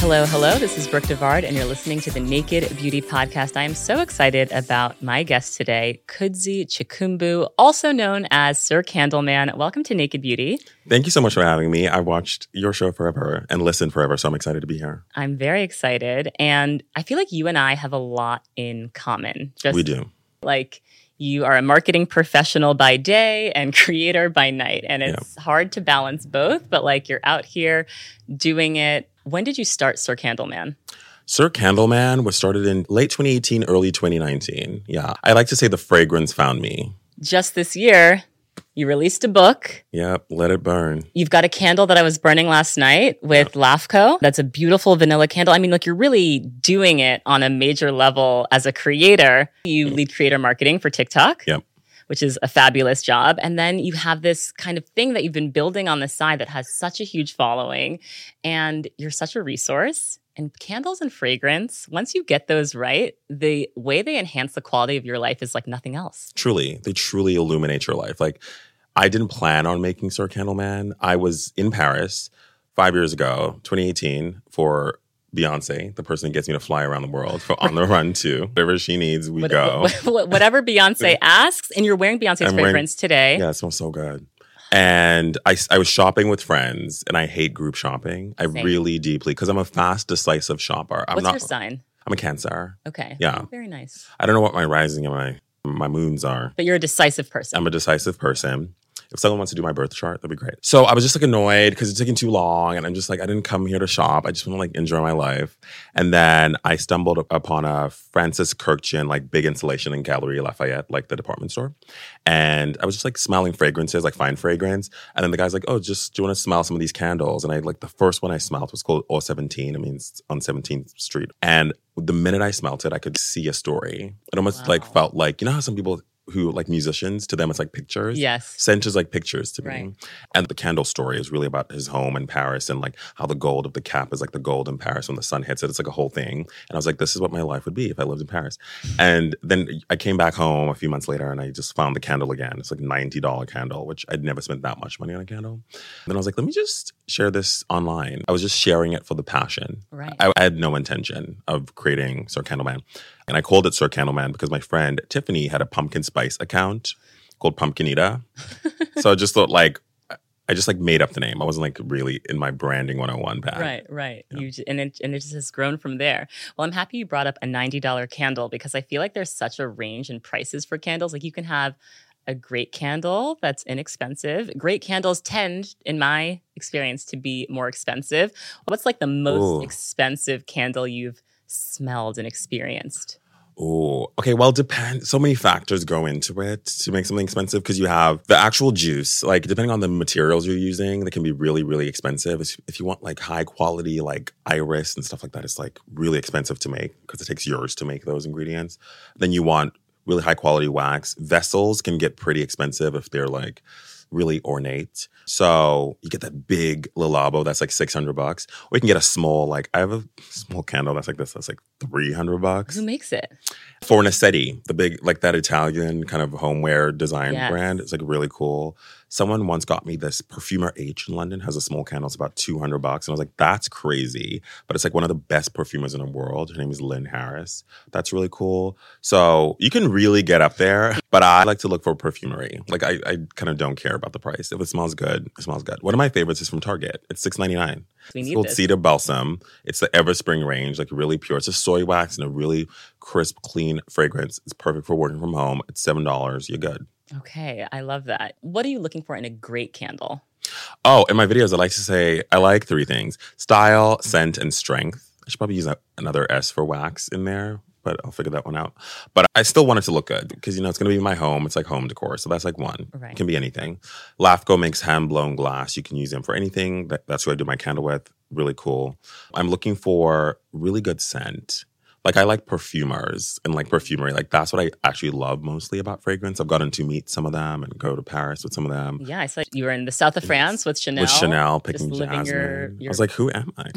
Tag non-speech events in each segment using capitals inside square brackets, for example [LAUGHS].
Hello, hello. This is Brooke Devard, and you're listening to the Naked Beauty Podcast. I am so excited about my guest today, Kudzi Chikumbu, also known as Sir Candleman. Welcome to Naked Beauty. Thank you so much for having me. I watched your show forever and listened forever, so I'm excited to be here. I'm very excited, and I feel like you and I have a lot in common. Just we do. Like you are a marketing professional by day and [LAUGHS] creator by night, and it's yeah. hard to balance both. But like you're out here doing it when did you start Sir Candleman? Sir Candleman was started in late 2018, early 2019. Yeah. I like to say the fragrance found me. Just this year, you released a book. Yep, let it burn. You've got a candle that I was burning last night with yep. LAFCO. That's a beautiful vanilla candle. I mean, look, you're really doing it on a major level as a creator. You mm. lead creator marketing for TikTok. Yep which is a fabulous job. And then you have this kind of thing that you've been building on the side that has such a huge following. And you're such a resource. And candles and fragrance, once you get those right, the way they enhance the quality of your life is like nothing else. Truly, they truly illuminate your life. Like, I didn't plan on making Sir Candleman. I was in Paris five years ago, 2018, for Beyonce, the person who gets me to fly around the world for on the run too. Whatever she needs, we what, go. whatever Beyonce [LAUGHS] asks, and you're wearing Beyonce's fragrance today. Yeah, it smells so good. And I, I was shopping with friends, and I hate group shopping. I Same. really deeply because I'm a fast, decisive shopper. I'm What's not, your sign? I'm a Cancer. Okay. Yeah. Oh, very nice. I don't know what my rising and my my moons are. But you're a decisive person. I'm a decisive person if someone wants to do my birth chart, that'd be great. So I was just like annoyed because it's taking too long. And I'm just like, I didn't come here to shop. I just want to like enjoy my life. And then I stumbled upon a Francis Kurkdjian like big installation in Galeries Lafayette, like the department store. And I was just like smelling fragrances, like fine fragrance. And then the guy's like, oh, just do you want to smell some of these candles? And I like the first one I smelled was called 017. It means on 17th Street. And the minute I smelt it, I could see a story. It almost wow. like felt like, you know how some people who like musicians to them it's like pictures. Yes. Scent is like pictures to me. Right. and the candle story is really about his home in paris and like how the gold of the cap is like the gold in paris when the sun hits it. It's like a whole thing. And i was like this is what my life would be if i lived in paris. And then i came back home a few months later and i just found the candle again. It's like $90 candle which i'd never spent that much money on a candle and then i was like let me just share this online. I was just sharing it for the passion. Right. I, I had no intention of creating sir candleman and I called it Sir Candleman because my friend Tiffany had a pumpkin spice account called Pumpkinita. [LAUGHS] so I just thought like I just like made up the name. I wasn't like really in my branding 101 bag. Right, right. Yeah. You and it and it just has grown from there. Well, I'm happy you brought up a $90 candle because I feel like there's such a range in prices for candles. Like you can have a great candle that's inexpensive. Great candles tend, in my experience, to be more expensive. What's like the most Ooh. expensive candle you've smelled and experienced? Oh, okay. Well, depend. So many factors go into it to make something expensive because you have the actual juice. Like depending on the materials you're using, they can be really, really expensive. If you want like high quality, like iris and stuff like that, it's like really expensive to make because it takes years to make those ingredients. Then you want really high quality wax. Vessels can get pretty expensive if they're like really ornate. So you get that big Le Labo that's like 600 bucks. Or you can get a small, like, I have a small candle that's like this, that's like 300 bucks. Who makes it? Fornasetti, the big, like that Italian kind of homeware design yes. brand. It's like really cool. Someone once got me this Perfumer H in London, has a small candle. It's about 200 bucks. And I was like, that's crazy. But it's like one of the best perfumers in the world. Her name is Lyn Harris. That's really cool. So you can really get up there. But I like to look for perfumery. Like I, I kind of don't care about the price. If it smells good, it smells good. One of my favorites is from Target. It's six ninety nine. We it's called this. Cedar Balsam. It's the Everspring range, like really pure. It's a soy wax and a really crisp, clean fragrance. It's perfect for working from home. It's seven dollars. You're good. Okay, I love that. What are you looking for in a great candle? Oh, in my videos, I like to say I like three things: style, scent, and strength. I should probably use a, another S for wax in there, but I'll figure that one out. But I still want it to look good because you know it's going to be my home. It's like home decor, so that's like one. Right. It can be anything. LAFCO makes hand blown glass. You can use them for anything. That, that's what I do my candle with. Really cool. I'm looking for really good scent like I like perfumers and like perfumery. Like that's what I actually love mostly about fragrance. I've gotten to meet some of them and go to Paris with some of them. Yeah, I saw you were in the south of France with Chanel. With Chanel picking jasmine. Your, your... I was like, who am I?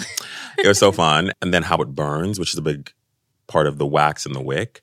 it was so [LAUGHS] fun. And then how it burns, which is a big part of the wax and the wick.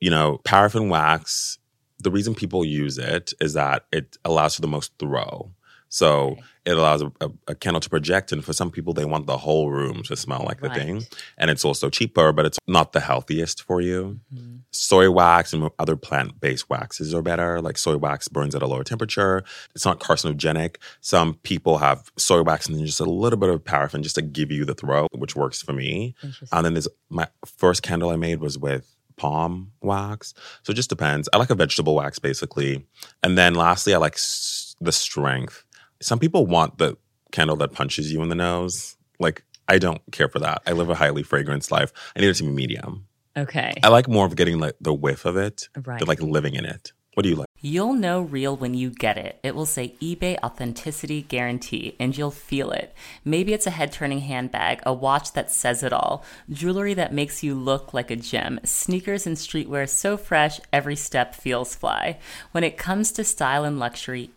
You know, paraffin wax. The reason people use it is that it allows for the most throw. So it allows a, a, a, candle to project. And for some people, they want the whole room to smell like right. the thing. And it's also cheaper, but it's not the healthiest for you. Mm-hmm. Soy wax and other plant based waxes are better. Like soy wax burns at a lower temperature. It's not carcinogenic. Some people have soy wax and then just a little bit of paraffin just to give you the throw, which works for me. And then there's my first candle I made was with palm wax. So it just depends. I like a vegetable wax basically. And then lastly, I like s- the strength. Some people want the candle that punches you in the nose. Like, I don't care for that. I live a highly fragranced life. I need it to be medium. Okay. I like more of getting like the whiff of it right. than like living in it. What do you like? You'll know real when you get it. It will say eBay Authenticity Guarantee, and you'll feel it. Maybe it's a head turning handbag, a watch that says it all, jewelry that makes you look like a gem, sneakers and streetwear so fresh every step feels fly. When it comes to style and luxury,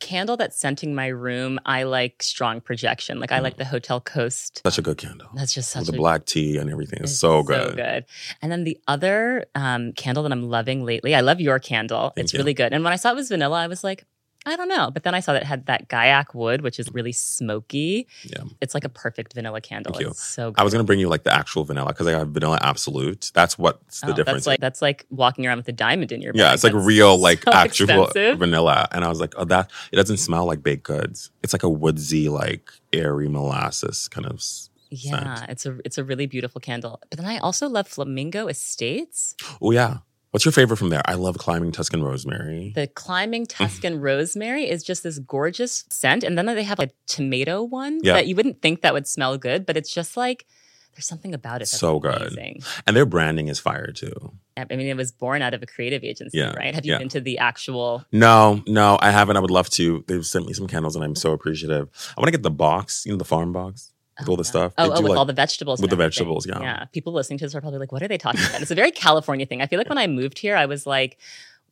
candle that's scenting my room, I like strong projection. Like I like mm. the Hotel Costes. Such a good candle. That's just such With a the black tea and everything. It's, it's so good. So good. And then the other um, candle that I'm loving lately, I love your candle. Thank it's you. really good. And when I saw it was vanilla, I was like, I don't know. But then I saw that it had that Gaiac wood, which is really smoky. Yeah. It's like a perfect vanilla candle. Thank you. It's so good. I was going to bring you like the actual vanilla because I have vanilla absolute. That's what's the oh, difference. That's like, that's like walking around with a diamond in your Yeah, it's like that's real, like so actual expensive. vanilla. And I was like, oh, that, it doesn't smell like baked goods. It's like a woodsy, like airy molasses kind of yeah, scent. it's a it's a really beautiful candle. But then I also love Flamingo Estates. Oh yeah. What's your favorite from there? I love climbing Tuscan rosemary. The climbing mm. Tuscan rosemary is just this gorgeous scent. And then they have a tomato one Yeah. that you wouldn't think that would smell good, but it's just like there's something about it that's So good. amazing. And their branding is fire too. I mean, it was born out of a creative agency, Yeah, right? Have you yeah. been to the actual? No, no, I haven't. I would love to. They've sent me some candles and I'm so appreciative. I want to get the box, you know, the farm box with all the stuff. Oh, oh with like- all the vegetables. with the everything. vegetables, yeah. Yeah. People listening to this are probably like, what are they talking about? It's a very California thing. I feel like when I moved here, I was like,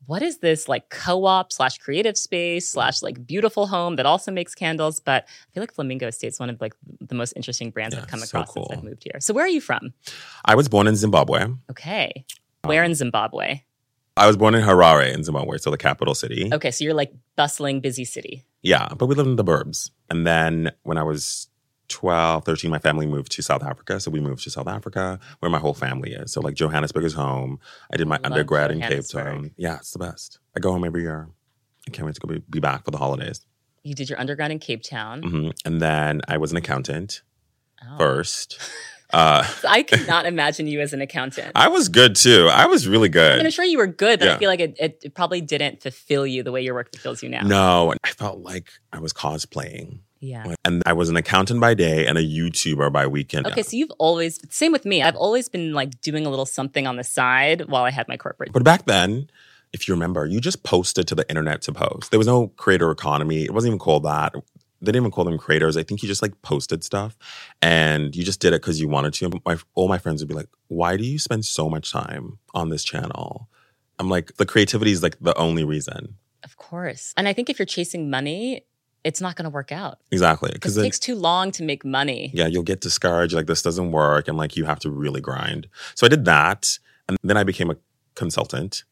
what is this like co-op slash creative space slash like beautiful home that also makes candles? But I feel like Flamingo Estate's one of like the most interesting brands Yeah, I've come so across since. I've moved here. So where are you from? I was born in Zimbabwe. Okay. Um, Where in Zimbabwe? I was born in Harare in Zimbabwe, so the capital city. Okay, so you're like bustling, busy city. Yeah, but we lived in the burbs. And then when I was 12, 13, my family moved to South Africa. So we moved to South Africa where my whole family is. So like Johannesburg is home. I did my Love undergrad in Cape Town. Yeah, it's the best. I go home every year. I can't wait to go be, be back for the holidays. You did your undergrad in Cape Town. hmm And then I was an accountant Oh. first. [LAUGHS] Uh, [LAUGHS] I could not imagine you as an accountant. I was good too. I was really I good. mean, I'm sure you were good, but I feel like it, it, it probably didn't fulfill you the way your work fulfills you now. No, and I felt like I was cosplaying. Yeah. And I was an accountant by day and a YouTuber by weekend. Okay, so you've always same with me. I've always been like doing a little something on the side while I had my corporate. But back then, if you remember, you just posted to the internet to post. There was no creator economy. It wasn't even called that. They didn't even call them creators. I think you just like posted stuff and you just did it because you wanted to. And My, all my friends would be like, why do you spend so much time on this channel? I'm like, the creativity is like the only reason. Of course. And I think if you're chasing money, it's not going to work out. Exactly. Because it takes too long to make money. yeah, you'll get discouraged. Like, this doesn't work. And like, you have to really grind. So I did that. And then I became a consultant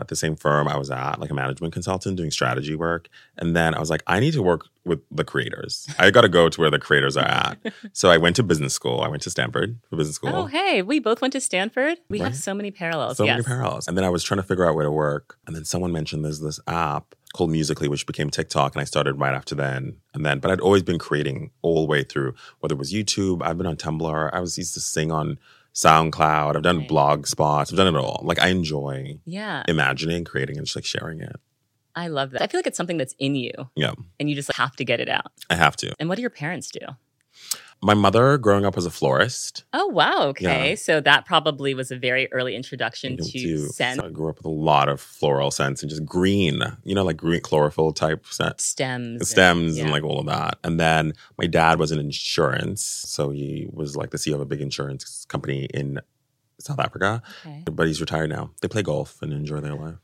at the same firm I was at, like a management consultant doing strategy work. And then I was like, I need to work with the creators. I got to go to where the creators are at. [LAUGHS] so I went to business school. I went to Stanford for business school. Oh, hey, we both went to Stanford. We have so many parallels. So yes. many parallels. And then I was trying to figure out where to work. And then someone mentioned there's this app called Musical.ly, which became TikTok. And I started right after then. And then, but I'd always been creating all the way through, whether it was YouTube, I've been on Tumblr. I was used to sing on SoundCloud. I've done right. blog spots. I've done it all. Like I enjoy yeah imagining, creating, and just like sharing it. I love that. I feel like it's something that's in you. Yeah. And you just like, have to get it out. I have to. And what do your parents do? My mother, growing up, was a florist. Oh wow! Okay, yeah. so that probably was a very early introduction to scent. So I grew up with a lot of floral scents and just green, you know, like green chlorophyll type scent. stems, stems, and, yeah. and like all of that. And then my dad was in insurance, so he was like the CEO of a big insurance company in South Africa. Okay. But he's retired now. They play golf and enjoy their life.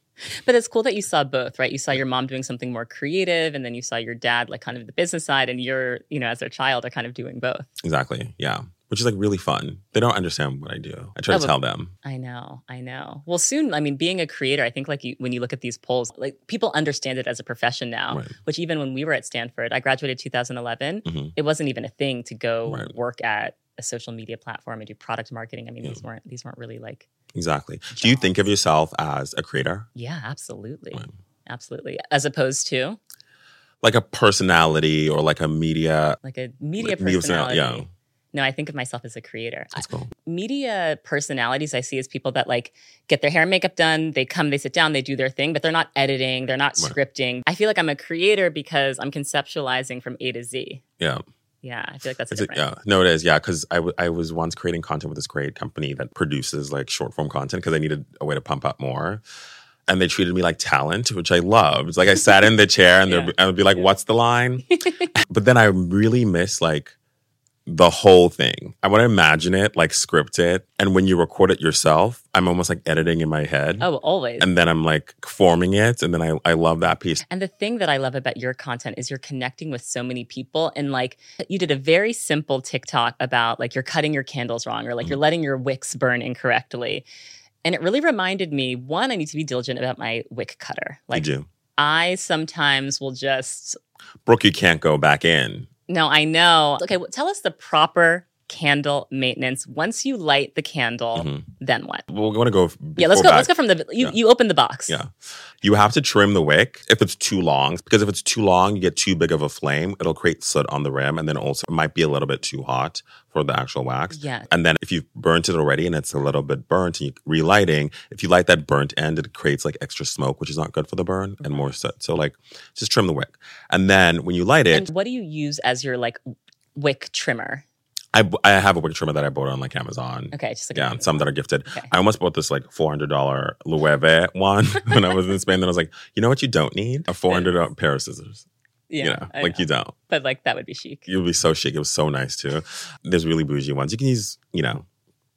But it's cool that you saw both, right? You saw your mom doing something more creative, and then you saw your dad, like kind of the business side, and you're, you know, as their child, are kind of doing both. Exactly. Yeah. Which is like really fun. They don't understand what I do. I try oh, to tell them. I know. I know. Well, soon, I mean, being a creator, I think like you, when you look at these polls, like people understand it as a profession now, right. which even when we were at Stanford, I graduated 2011, mm-hmm. it wasn't even a thing to go right. work at a social media platform and do product marketing. I mean, yeah. these weren't these weren't really like exactly. Do you think of yourself as a creator? Yeah, absolutely, right. absolutely. As opposed to like a personality or like a media, like a media like personality. yeah. No, I think of myself as a creator. That's cool. Media personalities I see as people that like get their hair and makeup done, they come, they sit down, they do their thing, but they're not editing, they're not right. scripting. I feel like I'm a creator because I'm conceptualizing from A to Z. Yeah. Yeah, I feel like that's a different. Yeah, no, it is. Yeah, because I, w- I was once creating content with this great company that produces like short form content because I needed a way to pump up more. And they treated me like talent, which I loved. Like I sat in the chair and [LAUGHS] yeah. I would be like, "What's the line?" [LAUGHS] but then I really miss like the whole thing. I want to imagine it, like script it. And when you record it yourself, I'm almost like editing in my head. Oh, always. And then I'm like forming it. And then I, I love that piece. And the thing that I love about your content is you're connecting with so many people. And like you did a very simple TikTok about like you're cutting your candles wrong or like mm-hmm. you're letting your wicks burn incorrectly. And it really reminded me one, I need to be diligent about my wick cutter. Like, you do. I sometimes will just. Brooke, you can't go back in no, I know. Okay, well, tell us the proper candle maintenance. Once you light the candle, mm-hmm. then what? We're going to go. Yeah, let's go. Back. Let's go from the. You, yeah. you open the box. Yeah, you have to trim the wick if it's too long, because if it's too long, you get too big of a flame. It'll create soot on the rim, and then also it might be a little bit too hot for the actual wax. Yeah. And then if you've burnt it already and it's a little bit burnt, and you relighting, if you light that burnt end, it creates like extra smoke, which is not good for the burn mm-hmm. and more soot. So like, just trim the wick, and then when you light it, and what do you use as your like wick trimmer? I, I have a wick trimmer that I bought on like Amazon. Okay, just like yeah, and some that are gifted. Okay. I almost bought this like four hundred dollar Loewe one [LAUGHS] when I was in Spain. Then I was like, you know what, you don't need a four hundred dollar pair of scissors. Yeah, you know, like know. you don't. But like that would be chic. You'd be so chic. It was so nice too. There's really bougie ones. You can use, you know,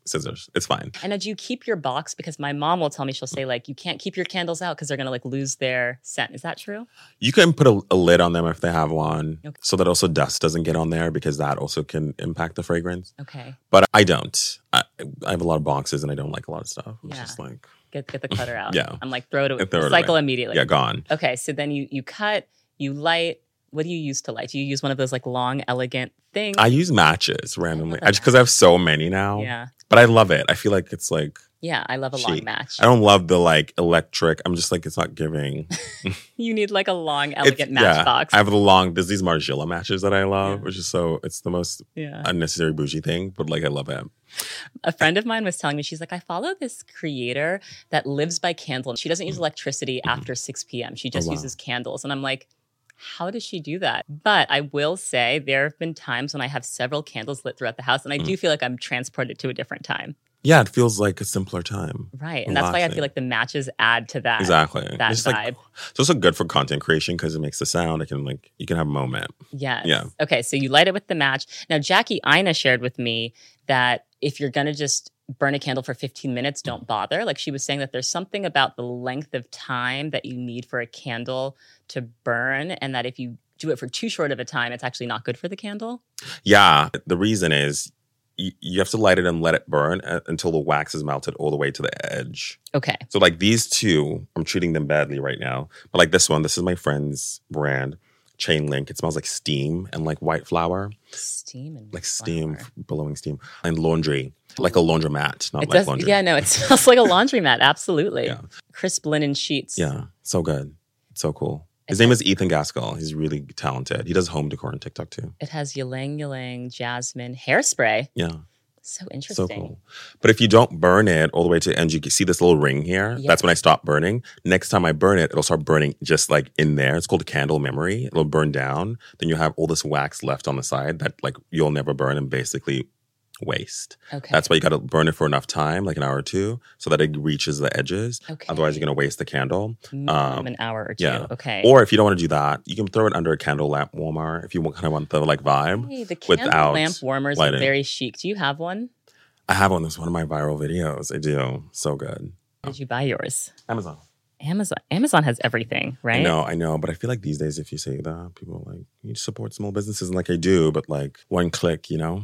scissors. It's fine. And do you keep your box? Because my mom will tell me she'll say like you can't keep your candles out because they're gonna like lose their scent. Is that true? You can put a, a lid on them if they have one, okay. so that also dust doesn't get on there because that also can impact the fragrance. Okay. But I don't. I, I have a lot of boxes and I don't like a lot of stuff. It's yeah. just like get get the clutter out. [LAUGHS] yeah. I'm like throw it away. Throw cycle away. immediately. Yeah, gone. Okay, so then you you cut, you light what do you use to light? Do you use one of those like long, elegant things? I use matches randomly. I just because I have so many now. Yeah. But I love it. I feel like it's like yeah, I love a cheap. long match. I don't love the like electric. I'm just like it's not giving. [LAUGHS] you need like a long, elegant matchbox. Yeah, I have the long. There's these Margiela matches that I love, yeah. which is so. It's the most yeah. unnecessary bougie thing, but like I love it. A friend of mine was telling me she's like, I follow this creator that lives by candle. She doesn't use mm. electricity mm-hmm. after 6 p.m. She just oh, wow. uses candles, and I'm like how does she do that? But I will say there have been times when I have several candles lit throughout the house, and I mm. do feel like I'm transported to a different time. Yeah, it feels like a simpler time. Right. And that's why I feel like the matches add to that. Exactly. That it's vibe. Like, it's also good for content creation because it makes the sound. It can like you can have a moment. Yes. Yeah. Okay. So you light it with the match. Now Jackie Aina shared with me that if you're gonna just burn a candle for 15 minutes, don't bother. Like she was saying that there's something about the length of time that you need for a candle to burn, and that if you do it for too short of a time, it's actually not good for the candle. Yeah. The reason is you, have to light it and let it burn uh, until the wax is melted all the way to the edge. Okay. So like these two, I'm treating them badly right now. But like this one, this is my friend's brand, Chain Link. It smells like steam and like white flower. Steam and like steam, blowing steam and laundry, like a laundromat, not it like does, laundry. Yeah, no, it smells like a laundromat. Absolutely. Yeah. Crisp linen sheets. Yeah, so good, so cool. His name is Ethan Gaskell. He's really talented. He does home decor on TikTok too. It has ylang ylang jasmine hairspray. Yeah. So interesting. So cool. But if you don't burn it all the way to the end, you can see this little ring here. Yeah. That's when I stop burning. Next time I burn it, it'll start burning just like in there. It's called a candle memory. It'll burn down. Then you have all this wax left on the side that like you'll never burn and basically waste. Okay. That's why you got to burn it for enough time, like an hour or two, so that it reaches the edges. okay. Otherwise, you're going to waste the candle. Minimum um, an hour or two. yeah. Okay. Or if you don't want to do that, you can throw it under a candle lamp warmer if you kind of want the like vibe. Hey, the candle lamp warmers are very chic. Do you have one? I have one. That's one of my viral videos. I do. So good. Did you buy yours? Amazon. Amazon. Amazon has everything, right? I know, I know, but I feel like these days, if you say that, people are like you support small businesses, and like I do, but like one click, you know.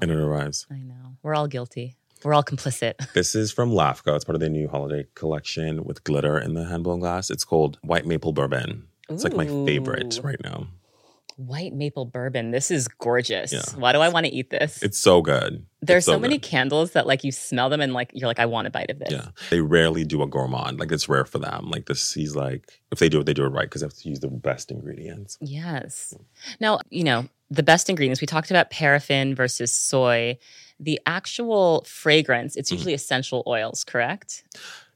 And it arrives. I know. We're all guilty. We're all complicit. [LAUGHS] This is from Lafco. It's part of their new holiday collection with glitter in the hand blown glass. It's called White Maple Bourbon. It's like my favorite right now. White maple bourbon. This is gorgeous. Yeah. Why do I want to eat this? It's so good. There's so, so many good. candles that like you smell them and like you're like, I want a bite of this. Yeah, they rarely do a gourmand. Like it's rare for them. Like this, he's like, if they do it, they do it right because they have to use the best ingredients. Yes. Now, you know, the best ingredients, we talked about paraffin versus soy. The actual fragrance, it's Mm. usually essential oils, correct?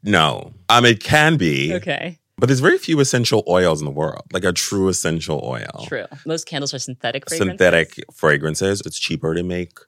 No, um, it can be, Okay. but there's very few essential oils in the world. Like a true essential oil. True. Most candles are synthetic fragrances. synthetic fragrances. It's cheaper to make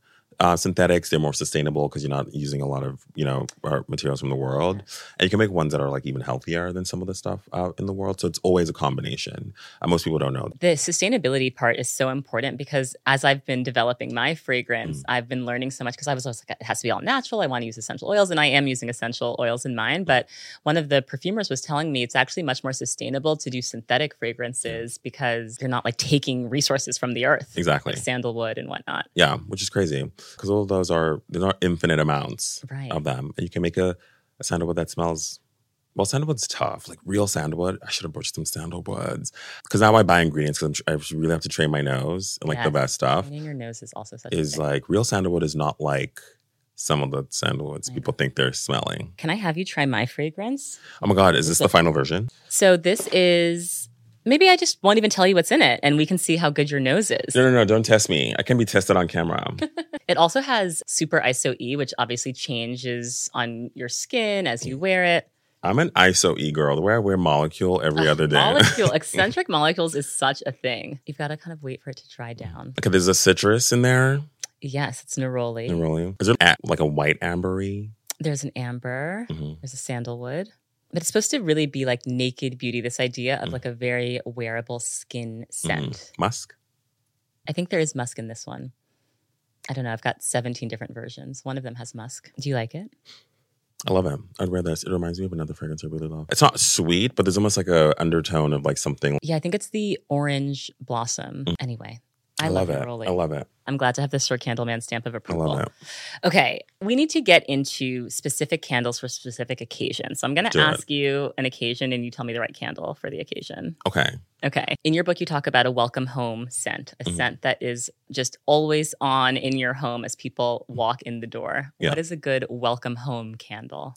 uh, synthetics. They're more sustainable because you're not using a lot of you know materials from the world, and you can make ones that are like even healthier than some of the stuff out in the world. So it's always a combination. Uh, most people don't know. The sustainability part is so important because as I've been developing my fragrance, Mm. I've been learning so much because I was always like, it has to be all natural. I want to use essential oils, and I am using essential oils in mine. But one of the perfumers was telling me it's actually much more sustainable to do synthetic fragrances because you're not like taking resources from the earth, Exactly. like sandalwood and whatnot. Yeah, which is crazy because all those are they're not infinite amounts Right. of them, and you can make a, a sandalwood that smells. Well, sandalwood's tough. Like real sandalwood, I should have bought some sandalwoods because now I buy ingredients because I really have to train my nose and like the best stuff. Cleaning your nose is also such a is thing. like real sandalwood is not like some of the sandalwoods people think they're smelling. Can I have you try my fragrance? Oh my god, is this the final version? So this is maybe I just won't even tell you what's in it and we can see how good your nose is. No, no, no, don't test me. I can be tested on camera. [LAUGHS] It also has super ISO E, which obviously changes on your skin as you wear it. I'm an ISO E girl. The way I wear molecule every Ugh, other day. Molecule, [LAUGHS] Escentric Molecules is such a thing. You've got to kind of wait for it to dry down. okay, there's a citrus in there. Yes, it's neroli. Neroli. Is it like a white ambery? There's an amber. Mhm. There's a sandalwood. But it's supposed to really be like naked beauty, this idea Mm. of like a very wearable skin scent. Mhm. Musk. I think there is musk in this one. I don't know. I've got 17 different versions. One of them has musk. Do you like it? I love it. I'd wear this. It reminds me of another fragrance I really love. It's not sweet, but there's almost like a undertone of like something. Yeah, I think it's the orange blossom. Anyway, I. I, love, it. neroli. I love it. I'm glad to have the Sir Candleman stamp of approval. I love it. Okay, we need to get into specific candles for specific occasions. So I'm going to Do it. ask you an occasion and you tell me the right candle for the occasion. Okay. Okay. In your book, you talk about a welcome home scent, a Mhm. scent that is just always on in your home as people walk in the door. Yeah. What is a good welcome home candle?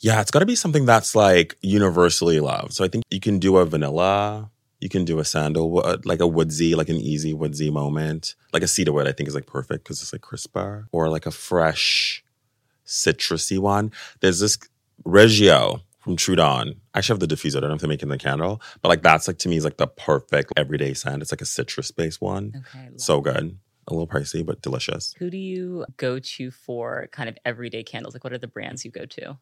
Yeah, it's got to be something that's like universally loved. So I think you can do a vanilla, you can do a sandal, uh, like a woodsy, like an easy woodsy moment. Like a cedarwood, I think is like perfect because it's like crisper, or like a fresh citrusy one. There's this Reggio from Trudon. I actually have the diffuser. I don't know if they're making the candle, but like that's like to me is like the perfect everyday scent. It's like a citrus based one. Okay. So good. A little pricey, but delicious. Who do you go to for kind of everyday candles? Like, what are the brands you go to?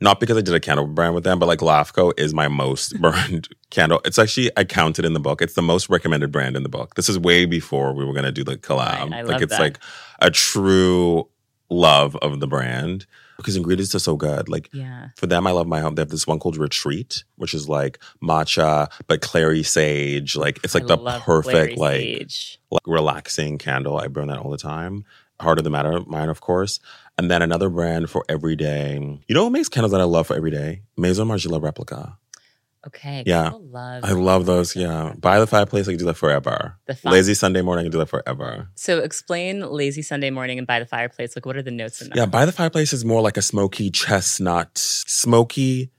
not because I did a candle brand with them, but like Lafco is my most [LAUGHS] burned candle. It's actually I counted in the book. It's the most recommended brand in the book. This is way before we were gonna do the collab. Right, like it's that. like a true love of the brand because ingredients are so good. Like Yeah. for them, I love my home. They have this one called Retreat, which is like matcha but clary sage. Like it's like I the perfect like like relaxing candle. I burn that all the time. Heart of the Matter, mine, of course. And then another brand for everyday. You know what makes candles that I love for everyday? Maison Margiela Replica. Okay. Yeah. love. I love those. Yeah. By the fireplace, I can do that forever. The fi- Lazy Sunday morning, I can do that forever. So explain lazy Sunday morning and by the fireplace. Like, what are the notes in that? Yeah. By the fireplace is more like a smoky chestnut, smoky,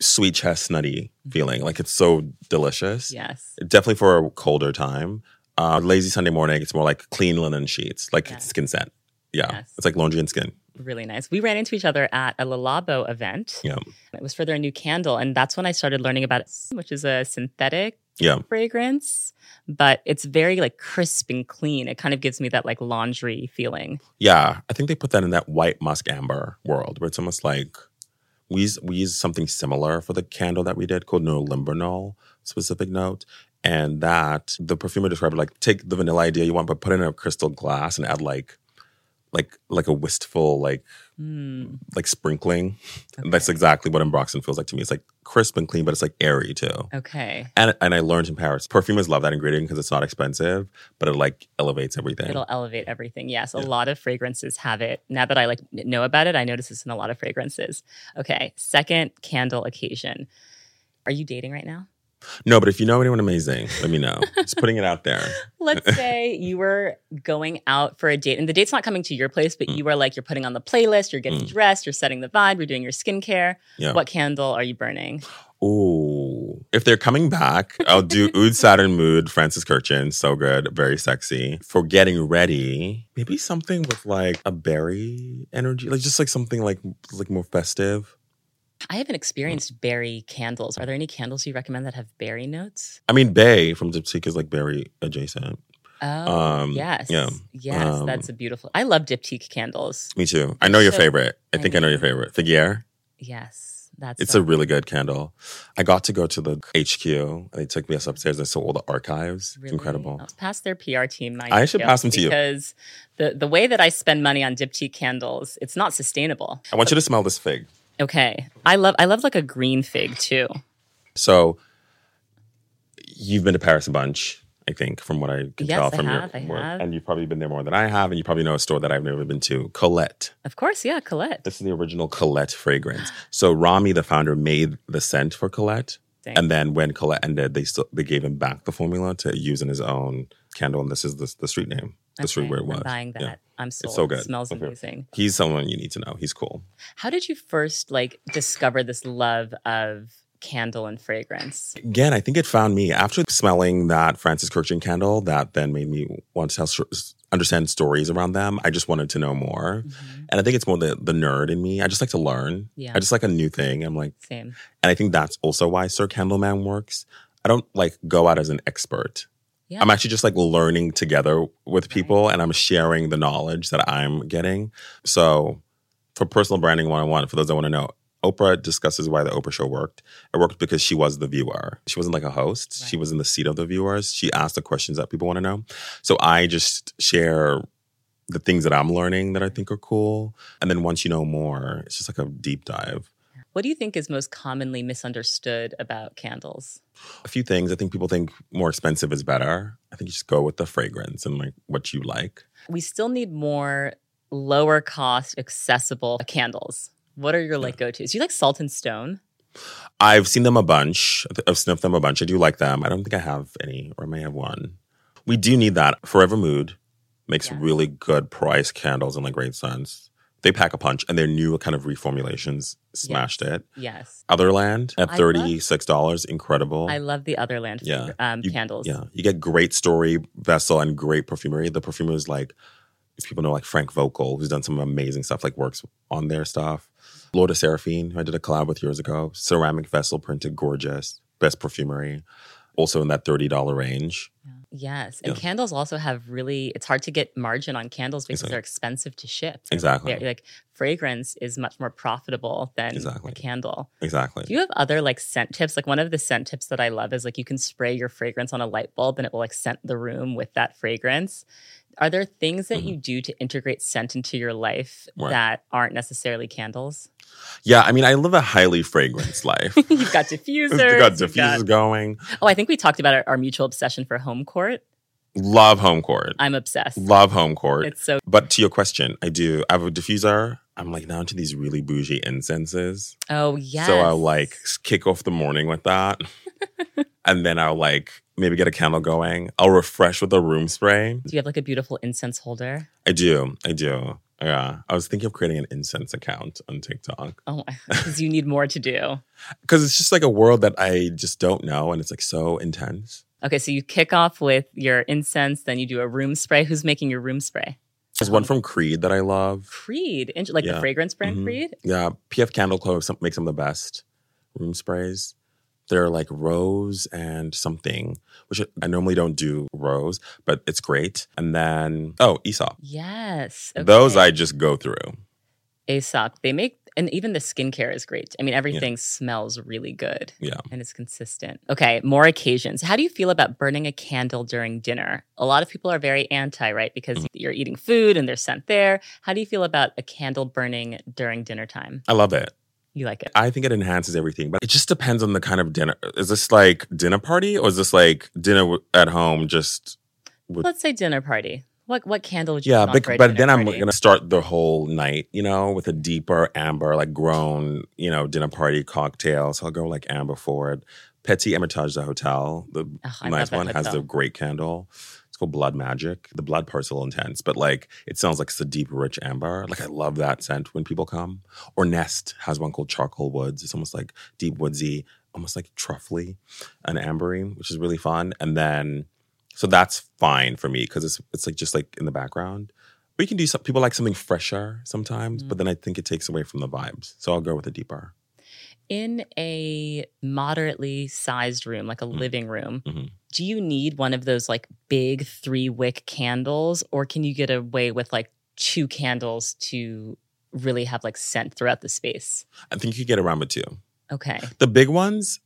sweet chestnutty feeling. Like it's so delicious. Yes. Definitely for a colder time. Uh, lazy Sunday morning, it's more like clean linen sheets, like Yeah. skin scent. Yeah. Yes. It's like laundry and skin. Really nice. We ran into each other at a Le Labo event. Yeah. It was for their new candle. And that's when I started learning about it, which is a synthetic yeah. fragrance, but it's very like crisp and clean. It kind of gives me that like laundry feeling. Yeah. I think they put that in that white musk amber world where it's almost like we use, we use something similar for the candle that we did called Norlimbanol specific note. And that the perfumer described like take the vanilla idea you want, but put it in a crystal glass and add like like like a wistful like mm. like sprinkling. Okay. That's exactly what Ambroxan feels like to me. It's like crisp and clean, but it's like airy too. Okay. And and I learned in Paris, perfumers love that ingredient because it's not expensive, but it like elevates everything. It'll elevate everything. Yes, yeah. a lot of fragrances have it. Now that I like know about it, I notice this in a lot of fragrances. Okay. Second candle occasion. Are you dating right now? No, but if you know anyone amazing, let me know. Just putting it out there. [LAUGHS] Let's [LAUGHS] say you were going out for a date, and the date's not coming to your place, but mm. you are like, you're putting on the playlist, you're getting mm. dressed, you're setting the vibe, you're doing your skincare. Yeah. What candle are you burning? Ooh. If they're coming back, I'll do Oud Satin Mood, Francis Kurkdjian. So good, very sexy. For getting ready, maybe something with like a berry energy, like just like something like like more festive. I haven't experienced berry candles. Are there any candles you recommend that have berry notes? I mean, Baies from Diptyque is like berry adjacent. Oh, um, yes. Yeah. Yes, um, that's a beautiful. I love Diptyque candles. Me too. I know your favorite. I, I think I know your favorite. Figuier. Yes. That's it's so a really good candle. I got to go to the HQ. They took me upstairs. I saw all the archives. Really? It's incredible. I'll pass their PR team. I should pass them to you because the the way that I spend money on Diptyque candles, it's not sustainable. I want you to smell this fig. Okay. I love I love like a green fig too. So you've been to Paris a bunch, I think, from what I can yes, tell from have, your work. Have. And you've probably been there more than I have, and you probably know a store that I've never been to, Colette. Of course, yeah, Colette. This is the original Colette fragrance. So Rami, the founder, made the scent for Colette. Dang. And then when Colette ended, they still they gave him back the formula to use in his own candle, and this is the, the street name. The okay, street where it was. I'm buying that. Yeah. I'm sold. It's so good. It smells okay. amazing. He's someone you need to know. He's cool. How did you first like discover this love of candle and fragrance? Again, I think it found me after smelling that Francis Kurkdjian candle. That then made me want to tell, understand stories around them. I just wanted to know more, mm-hmm. and I think it's more the the nerd in me. I just like to learn. Yeah, I just like a new thing. I'm like same, and I think that's also why Sir Candleman works. I don't like go out as an expert. Yeah. I'm actually just like learning together with people right. and I'm sharing the knowledge that I'm getting. So, for personal branding 101, for those that want to know, Oprah discusses why the Oprah show worked. It worked because she was the viewer. She wasn't like a host, right. she was in the seat of the viewers. She asked the questions that people want to know. So, I just share the things that I'm learning that I think are cool. And then once you know more, it's just like a deep dive. What do you think is most commonly misunderstood about candles? A few things. I think people think more expensive is better. I think you just go with the fragrance and like what you like. We still need more lower cost, accessible candles. What are your like go tos? Do you like Salt and Stone? I've seen them a bunch. I've sniffed them a bunch. I do like them. I don't think I have any, or I may have one. We do need that. Forever Mood makes yeah. really good price candles and like great scents they pack a punch and their new kind of reformulations smashed yes. it. Yes. Otherland at $36, incredible. I love the Otherland yeah. Um, you, candles. Yeah. You get great story vessel and great perfumery. The perfumer is like, if people know like Frank Voelkl, who's done some amazing stuff, like works on their stuff. L'Or de Seraphine, who I did a collab with years ago. Ceramic vessel printed, gorgeous. Best perfumery. Also in that $30 range. Yeah. Yes. And yeah. candles also have really, it's hard to get margin on candles because exactly. they're expensive to ship. They're exactly. Like, like fragrance is much more profitable than exactly. a candle. Exactly. Do you have other like scent tips? Like one of the scent tips that I love is like you can spray your fragrance on a light bulb and it will like scent the room with that fragrance. Are there things that mm-hmm. you do to integrate scent into your life right. that aren't necessarily candles? Yeah, I mean, I live a highly fragrance life. [LAUGHS] you've got diffusers. [LAUGHS] you've got diffusers got... going. Oh, I think we talked about our, our, mutual obsession for Homecourt. Love Homecourt. I'm obsessed. Love Homecourt. It's so. But to your question, I do. I have a diffuser. I'm like now into these really bougie incenses. Oh yeah. So I'll like kick off the morning with that, [LAUGHS] and then I'll like maybe get a candle going. I'll refresh with a room spray. Do you have like a beautiful incense holder? I do. I do. Yeah. I was thinking of creating an incense account on TikTok. Oh, because [LAUGHS] you need more to do. Because it's just like a world that I just don't know. And it's like so intense. Okay. So you kick off with your incense, then you do a room spray. Who's making your room spray? There's one from Creed that I love. Creed, like yeah. the fragrance brand mm-hmm. Creed. Yeah, PF Candle Co. makes some of the best room sprays. They're like rose and something, which I normally don't do rose, but it's great. And then, oh, Aesop. Yes. Okay. Those I just go through. Aesop. They make, and even the skincare is great. I mean, everything yeah. smells really good. Yeah. And it's consistent. Okay. More occasions. How do you feel about burning a candle during dinner? A lot of people are very anti, right? Because mm-hmm. you're eating food and there's scent there. How do you feel about a candle burning during dinner time? I love it. You like it? I think it enhances everything, but it just depends on the kind of dinner. Is this like dinner party or is this like dinner at home? Just with- let's say dinner party. What what candle would you? Yeah, but, but then party? I'm gonna start the whole night, you know, with a deeper amber, like grown, you know, dinner party cocktail. So I'll go like amber forward. Petit Ermitage, the hotel, the oh, nice one, has the great candle. It's called Blood Magic. The blood part's a little intense, but like it sounds like it's a deep, rich amber. Like I love that scent when people come. Or Nest has one called Charcoal Woods. It's almost like deep woodsy, almost like truffly and ambery, which is really fun. And then so that's fine for me because it's it's like just like in the background. We can do some people like something fresher sometimes, mm-hmm. but then I think it takes away from the vibes. So I'll go with a deeper in a moderately sized room, like a mm-hmm. living room, mm-hmm. do you need one of those like big three wick candles, or can you get away with like two candles to really have like scent throughout the space? I think you get around with two. Okay. The big ones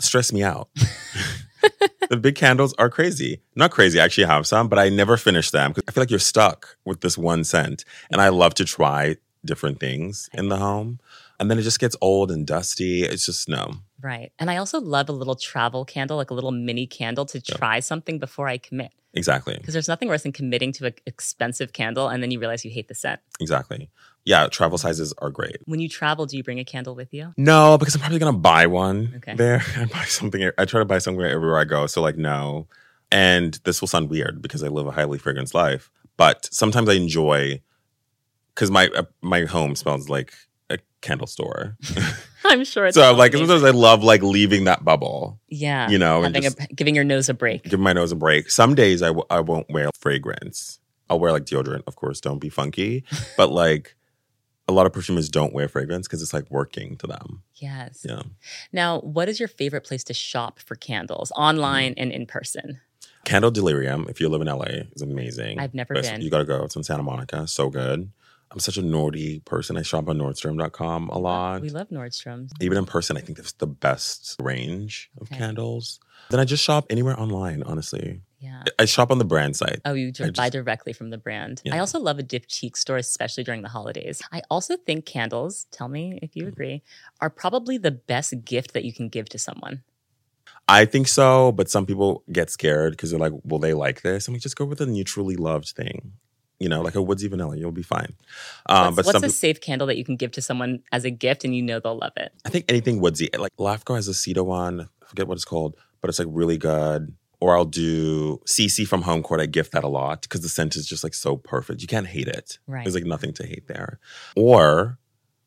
stress me out. [LAUGHS] the big candles are crazy. Not crazy, I actually have some, but I never finish them because I feel like you're stuck with this one scent. And I love to try different things in the home and then it just gets old and dusty. It's just no. Right. And I also love a little travel candle, like a little mini candle to try yeah. something before I commit. Exactly. Because there's nothing worse than committing to an expensive candle and then you realize you hate the scent. Exactly. Yeah, travel sizes are great. When you travel, do you bring a candle with you? No, because I'm probably gonna buy one okay. there. [LAUGHS] I buy something. I try to buy somewhere everywhere I go. So like no, and this will sound weird because I live a highly fragrance life, but sometimes I enjoy because my uh, my home smells like a candle store. [LAUGHS] [LAUGHS] I'm sure. so like amazing. sometimes I love like leaving that bubble. Yeah, you know, and just, a, giving your nose a break. Give my nose a break. Some days I w- I won't wear fragrance. I'll wear like deodorant, of course. Don't be funky, [LAUGHS] but like a lot of perfumers don't wear fragrance because it's like working to them. Yes. Yeah. Now, what is your favorite place to shop for candles, online and in person? Candle Delirium, if you live in LA, is amazing. I've never been. You gotta go. It's in Santa Monica. So good. I'm such a Nordy person. I shop on Nordstrom.com a lot. We love Nordstrom. Even in person, I think that's the best range of okay. candles. Then I just shop anywhere online, honestly. Yeah. I shop on the brand site. Oh, you just buy directly from the brand. Yeah. I also love a diptyque store, especially during the holidays. I also think candles, tell me if you mm-hmm. agree, are probably the best gift that you can give to someone. I think so, but some people get scared because they're like, will they like this? And we just go with a neutrally loved thing you know, like a woodsy vanilla, you'll be fine. Um, what's, but what's a safe candle that you can give to someone as a gift and you know they'll love it? I think anything woodsy. Like LAFCO has a cedar one. I forget what it's called, but it's like really good. Or I'll do CC from Homecourt. I gift that a lot because the scent is just like so perfect. You can't hate it. Right. There's like nothing to hate there. Or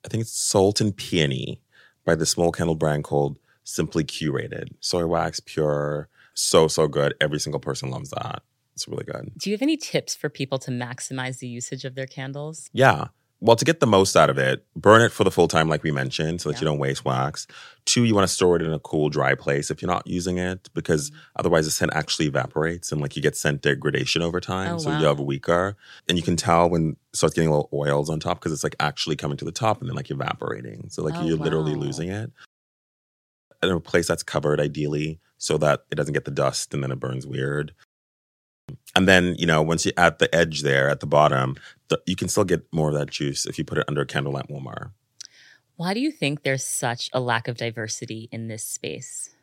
I think it's Salt and Peony by the small candle brand called Simply Curated. Soy wax, pure, so, so good. Every single person loves that. It's really good. Do you have any tips for people to maximize the usage of their candles? Yeah. Well, to get the most out of it, burn it for the full time, like we mentioned, so that yeah. you don't waste wax. Two, you want to store it in a cool, dry place if you're not using it, because mm-hmm. otherwise the scent actually evaporates and like you get scent degradation over time. Oh, so wow. you have a weaker, and you can tell when it starts getting little oils on top because it's like actually coming to the top and then like evaporating. So like oh, you're wow. literally losing it. In a place that's covered, ideally, so that it doesn't get the dust and then it burns weird. And then, you know, once you at the edge there at the bottom, the, you can still get more of that juice if you put it under a candlelamp warmer. Why do you think there's such a lack of diversity in this space?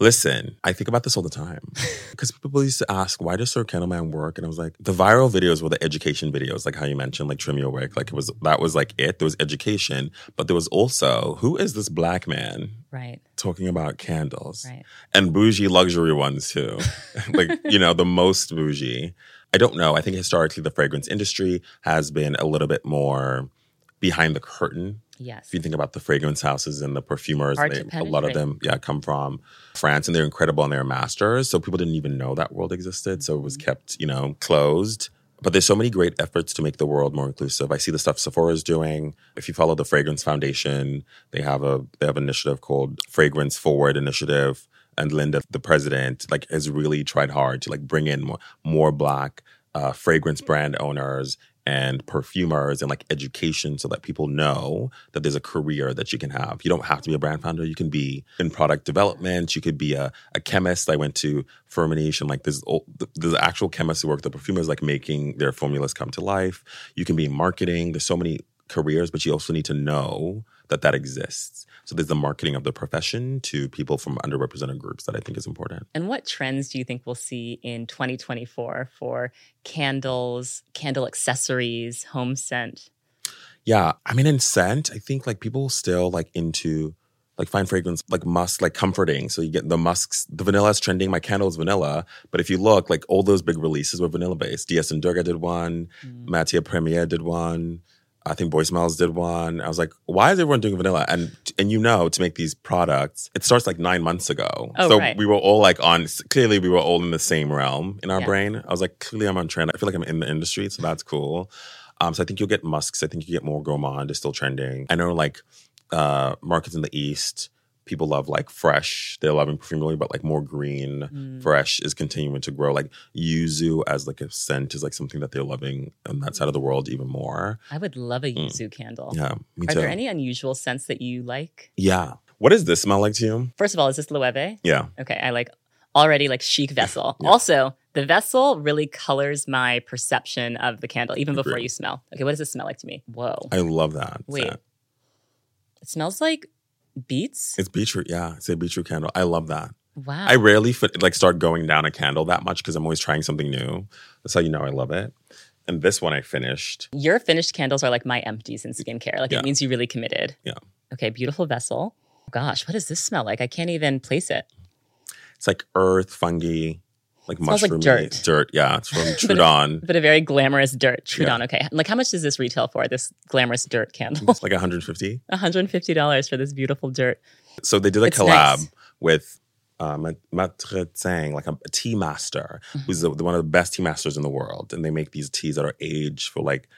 Listen, I think about this all the time [LAUGHS] because people used to ask, why does Sir Candleman work? And I was like, the viral videos were the education videos, like how you mentioned, like Trim Your Wick. Like it was, that was like it. There was education, but there was also, who is this black man? Right. Talking about candles. Right. And bougie luxury ones too. [LAUGHS] [LAUGHS] like, you know, the most bougie. I don't know. I think historically the fragrance industry has been a little bit more behind the curtain Yes. If you think about the fragrance houses and the perfumers, they, a lot of them, yeah, come from France and they're incredible and they're masters. So people didn't even know that world existed. So it was mm-hmm. kept, you know, closed. But there's so many great efforts to make the world more inclusive. I see the stuff Sephora is doing. If you follow the Fragrance Foundation, they have a they have an initiative called Fragrance Forward Initiative. And Linda, the president, like has really tried hard to like bring in more, more black uh, fragrance brand owners and perfumers and like education so that people know that there's a career that you can have. You don't have to be a brand founder. You can be in product development. You could be a, a chemist. I went to and like there's, there's actual chemists who work the perfumers like making their formulas come to life. You can be in marketing. There's so many careers, but you also need to know that that exists. So there's the marketing of the profession to people from underrepresented groups that I think is important. And what trends do you think we'll see in 2024 for candles, candle accessories, home scent? Yeah, I mean in scent, I think like people still like into like fine fragrance, like musk, like comforting. So you get the musks, the vanilla is trending. My candle is vanilla. But if you look, like all those big releases were vanilla based. DS and Durga did one, mm. Matière Première did one. I think Boy Smells did one. I was like, why is everyone doing vanilla? And and you know, to make these products, it starts like nine months ago. Oh, so right. we were all like on. Clearly, we were all in the same realm in our yeah. brain. I was like, clearly, I'm on trend. I feel like I'm in the industry, so that's cool. Um, so I think you'll get musks. I think you get more gourmand is still trending. I know like uh, markets in the east people love like fresh. They're loving perfumery, but like more green, mm. fresh is continuing to grow. Like yuzu as like a scent is like something that they're loving on that side of the world even more. I would love a mm. yuzu mm. candle. Yeah, me too. Are too. there any unusual scents that you like? Yeah. What does this smell like to you? First of all, is this Loewe? Yeah. Okay, I like already like chic vessel. yeah. Also, the vessel really colors my perception of the candle even before you smell. Okay, what does this smell like to me? Whoa. I love that. Wait. Scent. It smells like beets? It's beetroot. Yeah, it's a beetroot candle. I love that. Wow. I rarely fit, like start going down a candle that much because I'm always trying something new. That's how you know I love it. And this one I finished. Your finished candles are like my empties in skincare. Like yeah. it means you really committed. Yeah. Okay, beautiful vessel. Gosh, what does this smell like? I can't even place it. It's like earth, fungi, like mushroom like dirt. Dirt, yeah. It's from Trudon. [LAUGHS] but, a, but, a, very glamorous dirt. Trudon, yeah. okay. Like how much does this retail for, this glamorous dirt candle? It's like 150 $150 [LAUGHS] for this beautiful dirt. So they did a it's collab nice. with um, Maitre Tsang, like a, a tea master, mm-hmm. who's the, the, one of the best tea masters in the world. And they make these teas that are aged for like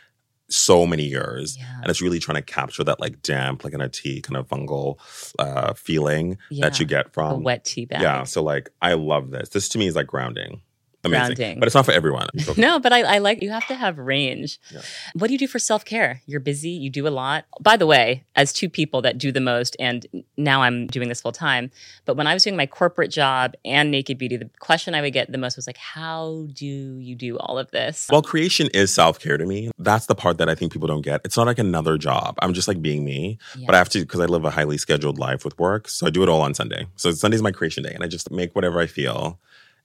so many years yeah. and it's really trying to capture that like damp like in a tea kind of fungal uh feeling yeah. that you get from a wet tea bag yeah so like i love this this to me is like grounding Amazing. grounding. But it's not for everyone. [LAUGHS] no, but I, I, like you have to have range. Yeah. What do you do for self care? You're busy, you do a lot. By the way, as two people that do the most, and now I'm doing this full time, but when I was doing my corporate job and Naked Beauty, the question I would get the most was like, how do you do all of this? Well, creation is self care to me. That's the part that I think people don't get. It's not like another job. I'm just like being me, yeah. but I have to, because I live a highly scheduled life with work. So I do it all on Sunday. So Sunday's my creation day, and I just make whatever I feel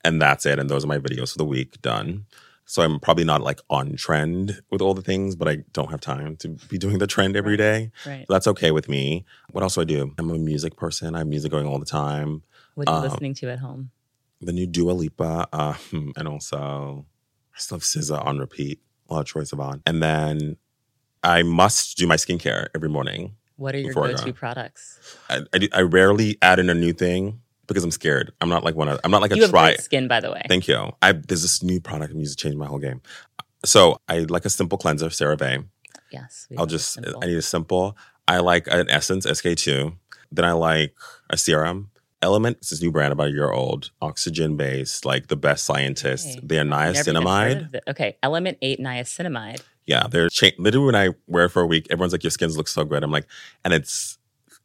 and that's it. And those are my videos for the week done. So I'm probably not like on trend with all the things, but I don't have time to be doing the trend every day. Right. That's okay with me. What else do I do? I'm a music person. I have music going all the time. What are you um, listening to at home? The new Dua Lipa, uh, [LAUGHS] and also I still have SZA on repeat. A lot of Troye Sivan, and then I must do my skincare every morning. What are your go-to products? I, I, I rarely add in a new thing because I'm scared. I'm not like one of. I'm not like a you try. Skin, by the way. Thank you. I there's this new product I'm using to change my whole game. So I like a simple cleanser, CeraVe. Yes. I'll just. I need a simple. I like an essence, SK2. Then I like a serum. Element, it's this new brand about a year old, oxygen based, like the best scientists. Okay. They're niacinamide. Okay, Element 8 niacinamide. Yeah, they're cha- literally when I wear it for a week, everyone's like, your skin looks so good. I'm like, and it's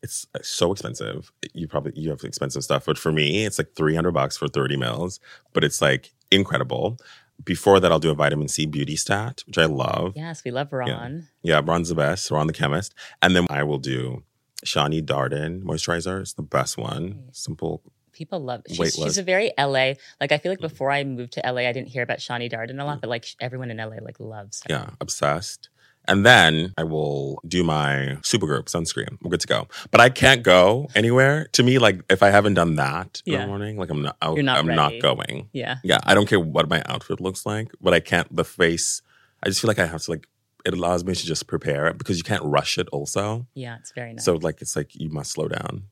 it's uh, so expensive. You probably you have expensive stuff, but for me, it's like 300 bucks for 30 mils, but it's like incredible. Before that, I'll do a vitamin C BeautyStat, which I love. Yes, we love Ron. Yeah, yeah Ron's the best. Ron the chemist. And then I will do Shani Darden moisturizer. It's the best one. Simple. People love. She's, she's a very LA. Like I feel like before I moved to LA, I didn't hear about Shani Darden a lot, mm. but like everyone in LA like loves. Her. Yeah, obsessed. And then I will do my Supergoop sunscreen. I'm good to go. But I can't go anywhere. To me, like if I haven't done that yeah. in the morning, like I'm not, I, You're not I'm ready. not going. Yeah. Yeah. I don't care what my outfit looks like, but I can't the face. I just feel like I have to like it allows me to just prepare it because you can't rush it also. Yeah, it's very nice. So like it's like you must slow down.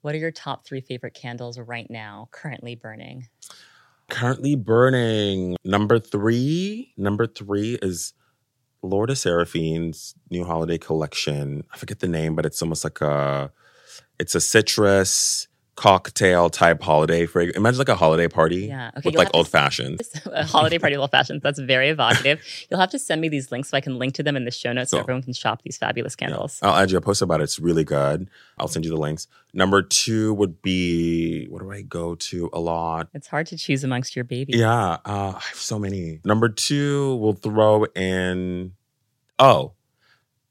What are your top three favorite candles right now, currently burning? Currently burning. Number three. Number three is L'Or de Seraphine's new holiday collection. I forget the name, but it's almost like a it's a citrus cocktail type holiday fragrance. Imagine like a holiday party yeah. okay, with like old fashioned. [LAUGHS] A holiday party with old fashioned. That's very evocative. [LAUGHS] You'll have to send me these links so I can link to them in the show notes so, so everyone can shop these fabulous candles. Yeah. I'll add you a post about it. It's really good. I'll send you the links. Number two would be what do I go to a lot? It's hard to choose amongst your babies. Yeah. Uh, I have so many. Number two, we'll throw in oh,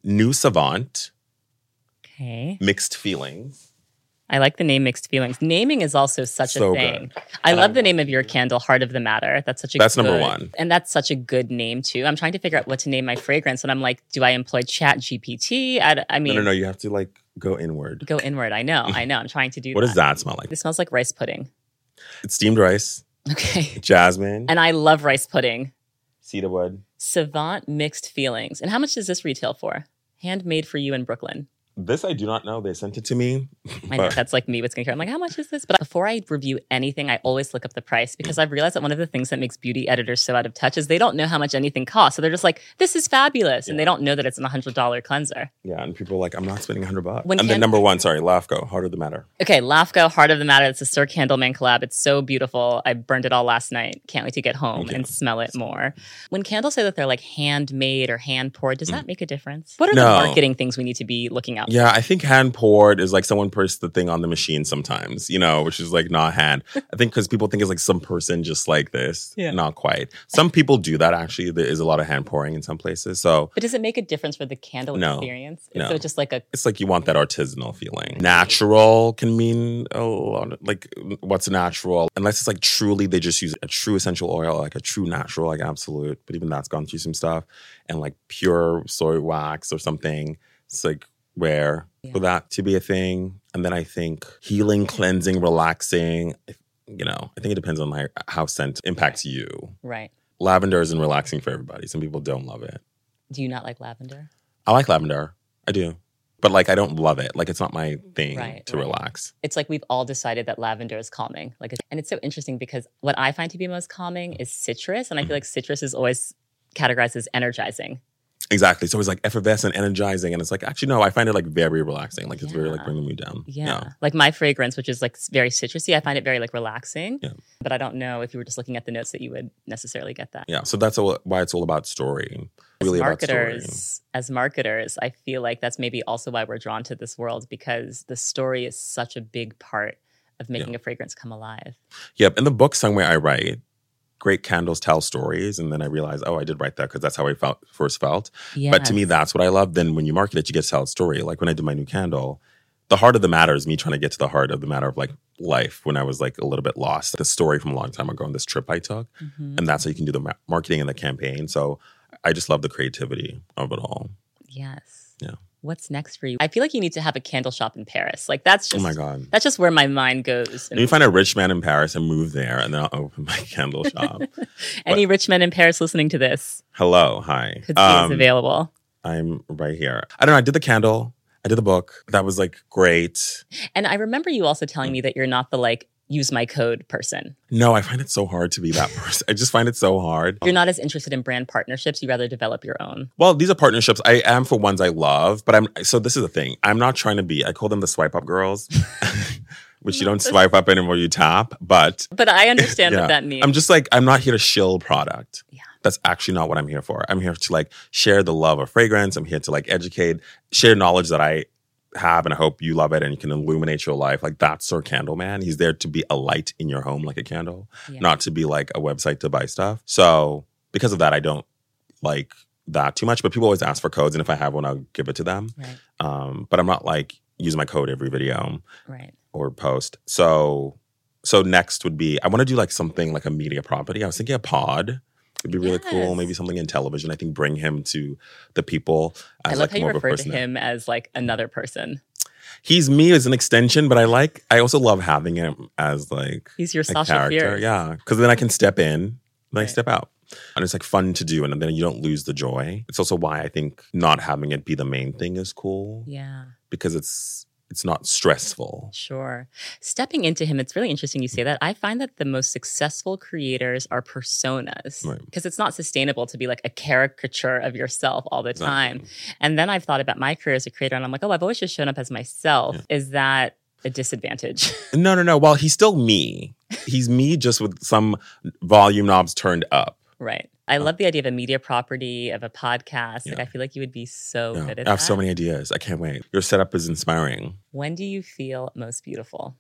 New Savant. Okay. Mixed feelings. I like the name Mixed Feelings. Naming is also such so a thing. Good. I love the name of your candle, Heart of the Matter. That's such a good. that's good, number one, and that's such a good name too. I'm trying to figure out what to name my fragrance, and I'm like, do I employ Chat GPT? I, I mean, no, no, no. You have to like go inward. Go inward. I know. [LAUGHS] I know. I'm trying to do. what that. does that smell like? It smells like rice pudding. It's steamed rice. Okay. Jasmine. And I love rice pudding. Cedarwood. Savant Mixed Feelings. And how much does this retail for? Handmade for you in Brooklyn. This I do not know. They sent it to me. I know that's like me with skincare. I'm like, how much is this? But before I review anything, I always look up the price because I've realized that one of the things that makes beauty editors so out of touch is they don't know how much anything costs. So they're just like, this is fabulous. Yeah. And they don't know that it's a $100 cleanser. Yeah. And people are like, I'm not spending 100 bucks. When and then number one, sorry, LAFCO, Heart of the Matter. Okay. LAFCO, Heart of the Matter. It's a Sir Candleman collab. It's so beautiful. I burned it all last night. Can't wait to get home and smell it more. When candles say that they're like handmade or hand poured, does mm. that make a difference? What are no. the marketing things we need to be looking out Yeah. I think hand poured is like someone pressed the thing on the machine sometimes, you know, which is like not hand. [LAUGHS] I think because people think it's like some person just like this. Yeah. Not quite. Some people do that actually. There is a lot of hand pouring in some places. So But does it make a difference for the candle no, experience? No. So just like a It's like you want that artisanal feeling. Natural can mean a lot like what's natural. Unless it's like truly they just use a true essential oil, like a true natural, like absolute. But even that's gone through some stuff. And like pure soy wax or something. It's like rare yeah. for that to be a thing. And then I think healing, cleansing, relaxing, you know, I think it depends on like how scent impacts you. Right. Lavender isn't relaxing for everybody. Some people don't love it. Do you not like lavender? I like lavender. I do. But like I don't love it. Like it's not my thing right, to right. relax. It's like we've all decided that lavender is calming. Like and it's so interesting because what I find to be most calming is citrus and I feel [CLEARS THROAT] like citrus is always categorized as energizing. Exactly. So it's like effervescent, energizing, and it's like actually no, I find it like very relaxing. Like it's yeah. very like bringing me down. Yeah. yeah. Like my fragrance, which is like very citrusy, I find it very like relaxing. Yeah. But I don't know if you were just looking at the notes that you would necessarily get that. Yeah. So that's all, why it's all about story. Really as marketers, as marketers, I feel like that's maybe also why we're drawn to this world because the story is such a big part of making yeah. a fragrance come alive. Yep. In the book somewhere I write, great candles tell stories and then i realized oh i did write that because that's how i felt first felt. Yes. but to me that's what i love. Then when you market it you get to tell a story. Like when i did my new candle the heart of the matter is me trying to get to the heart of the matter of like life when i was like a little bit lost. The story from a long time ago on this trip i took mm-hmm. and that's how you can do the ma- marketing and the campaign. So i just love the creativity of it all. Yes. Yeah what's next for you? I feel like you need to have a candle shop in Paris. Like that's just oh my god, that's just where my mind goes. And you find a rich man in Paris and move there, and then I'll open my [LAUGHS] candle [LAUGHS] shop. Any but, rich men in Paris listening to this? Hello, hi. Could um, available. I'm right here. I don't know. I did the candle. I did the book. That was like great. And I remember you also telling me that you're not the like use my code person. No, I find it so hard to be that [LAUGHS] person. I just find it so hard. You're not as interested in brand partnerships. You rather develop your own. Well, these are partnerships. I am for ones I love, but I'm so this is the thing. I'm not trying to be, I call them the swipe up girls. [LAUGHS] which you don't [LAUGHS] swipe up anymore, you tap. But But I understand yeah, what that means. I'm just like, I'm not here to shill product. Yeah. That's actually not what I'm here for. I'm here to like share the love of fragrance. I'm here to like educate, share knowledge that I have and I hope you love it and you can illuminate your life. Like that's Sir Candleman. He's there to be a light in your home like a candle, yeah. not to be like a website to buy stuff. So because of that, I don't like that too much. But people always ask for codes, and if I have one, I'll give it to them. Right. Um, but I'm not like using my code every video right. or post. So so next would be I want to do like something like a media property. I was thinking a pod. It'd be really yes. cool. Maybe something in television. I think bring him to the people. As, I love like, how you refer to him as like another person. He's me as an extension, but I like. I also love having him as like he's your Sasha character. Fierce. Yeah, because then I can step in, then right. I step out, and it's like fun to do, and then you don't lose the joy. It's also why I think not having it be the main thing is cool. Yeah, because it's it's not stressful. Sure. Stepping into him, it's really interesting you say that. I find that the most successful creators are personas because right. it's not sustainable to be like a caricature of yourself all the time. And then I've thought about my career as a creator and I'm like, oh, I've always just shown up as myself. Yeah. Is that a disadvantage? [LAUGHS] no, no, no. Well, he's still me. He's me just with some volume knobs turned up. Right. I oh. love the idea of a media property, of a podcast. Yeah. Like I feel like you would be so yeah. good at that. I have that. so many ideas. I can't wait. Your setup is inspiring. When do you feel most beautiful?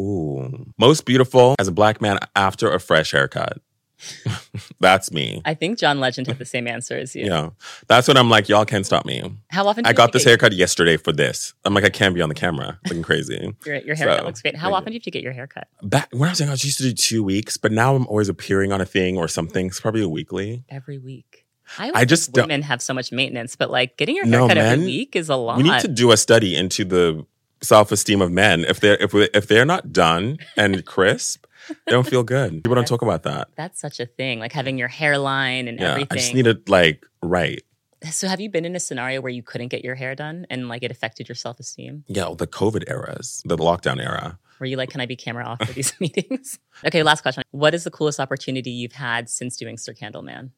Ooh. Most beautiful as a black man after a fresh haircut. [LAUGHS] that's me. I think John Legend had the same answer as you. Yeah. That's when I'm like, y'all can't stop me. How often I got this haircut yesterday for this. I'm like, I can't be on the camera looking crazy. [LAUGHS] your, your haircut so, looks great. How often do you have to get your haircut? Back when I was young, I used to do two weeks, but now I'm always appearing on a thing or something. It's probably a weekly. Every week. I, I just women have so much maintenance, but like getting your haircut no, every week is a lot. We need to do a study into the self-esteem of men. If they're if if they're not done and [LAUGHS] crisp, they don't feel good. People don't talk about that. That's such a thing, like having your hairline and yeah, everything. I just need it like right. So, have you been in a scenario where you couldn't get your hair done and like it affected your self esteem? Yeah, well, the COVID eras, the lockdown era. Were you like, can I be camera off for these [LAUGHS] meetings? Okay, last question. What is the coolest opportunity you've had since doing Sir Candleman?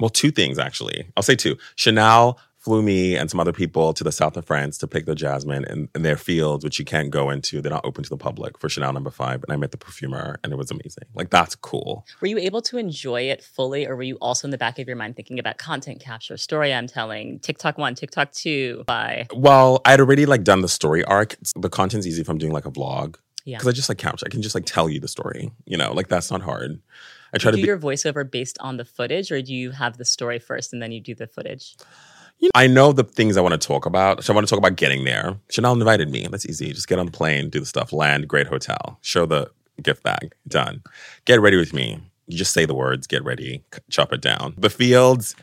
Well, two things actually. I'll say two. Chanel flew me and some other people to the south of France to pick the jasmine in, in, their fields, which you can't go into. They're not open to the public for Chanel number five. And I met the perfumer and it was amazing. Like, that's cool. Were you able to enjoy it fully, or were you also in the back of your mind thinking about content capture, story I'm telling, TikTok one, TikTok two? Bye. Well, I'd already like done the story arc. The content's easy if I'm doing like a vlog. Yeah. Because I just like capture. I can just like tell you the story. You know, like that's not hard. I try do to do be- your voiceover based on the footage, or do you have the story first and then you do the footage? You know, I know the things I want to talk about. So I want to talk about getting there. Chanel invited me. That's easy. Just get on the plane, do the stuff, land, great hotel, show the gift bag, done. Get ready with me. You just say the words, get ready, chop it down. The fields,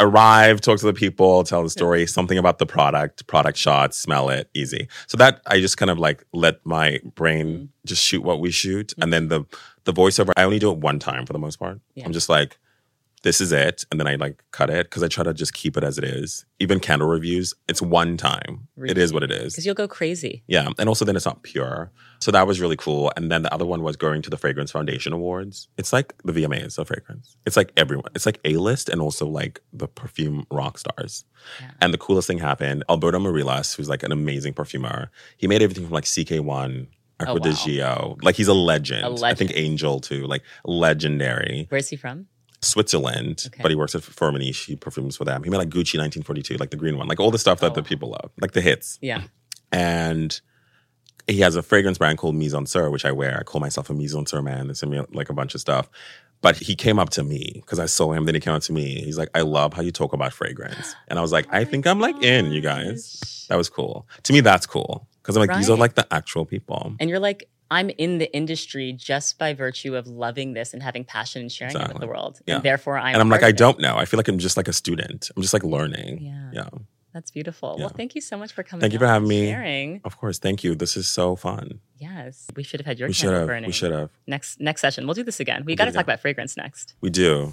arrive, talk to the people, tell the story, something about the product, product shots, smell it, easy. So that I just kind of like let my brain mm-hmm. just shoot what we shoot. And then the the voiceover, I only do it one time for the most part. Yeah. I'm just like, this is it and then i like cut it because i try to just keep it as it is even candle reviews it's one time really? it is what it is because you'll go crazy yeah and also then it's not pure so that was really cool and then the other one was going to the fragrance foundation awards it's like the vmas of fragrance it's like everyone it's like a-list and also like the perfume rock stars yeah. and the coolest thing happened alberto morillas who's like an amazing perfumer he made everything from like ck1 Acqua oh, wow. Like he's a legend. a legend. I think Angel too. Like legendary. Where's he from? Switzerland, okay. but he works at Firmenich. He perfumes for them. He made like Gucci 1942, like the green one, like all the stuff that oh. the people love, like the hits. Yeah. And he has a fragrance brand called Mizensir, which I wear. I call myself a Mizensir man. It's like a bunch of stuff. But he came up to me because I saw him. Then he came up to me. He's like, I love how you talk about fragrance. And I was like, oh I think I'm like in, you guys. That was cool. To me, that's cool. Because I'm like, right. these are like the actual people. And you're like, I'm in the industry just by virtue of loving this and having passion and sharing exactly. it with the world. Yeah. And therefore I'm And I'm like, I don't know. I feel like I'm just like a student. I'm just like learning. Yeah. Yeah. That's beautiful. Yeah. Well, thank you so much for coming. Thank you for having me. Sharing. Of course. Thank you. This is so fun. Yes. We should have had your we should have. burning. We should have. Next next session. We'll do this again. We we'll got to talk about fragrance next. We do.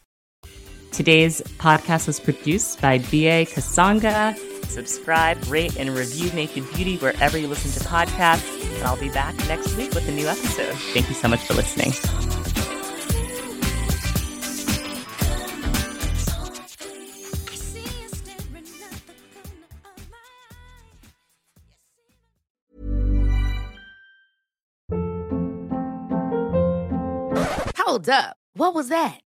Today's podcast was produced by BA Kasanga. Subscribe, rate, and review Naked Beauty wherever you listen to podcasts. And I'll be back next week with a new episode. Thank you so much for listening. Hold up. What was that?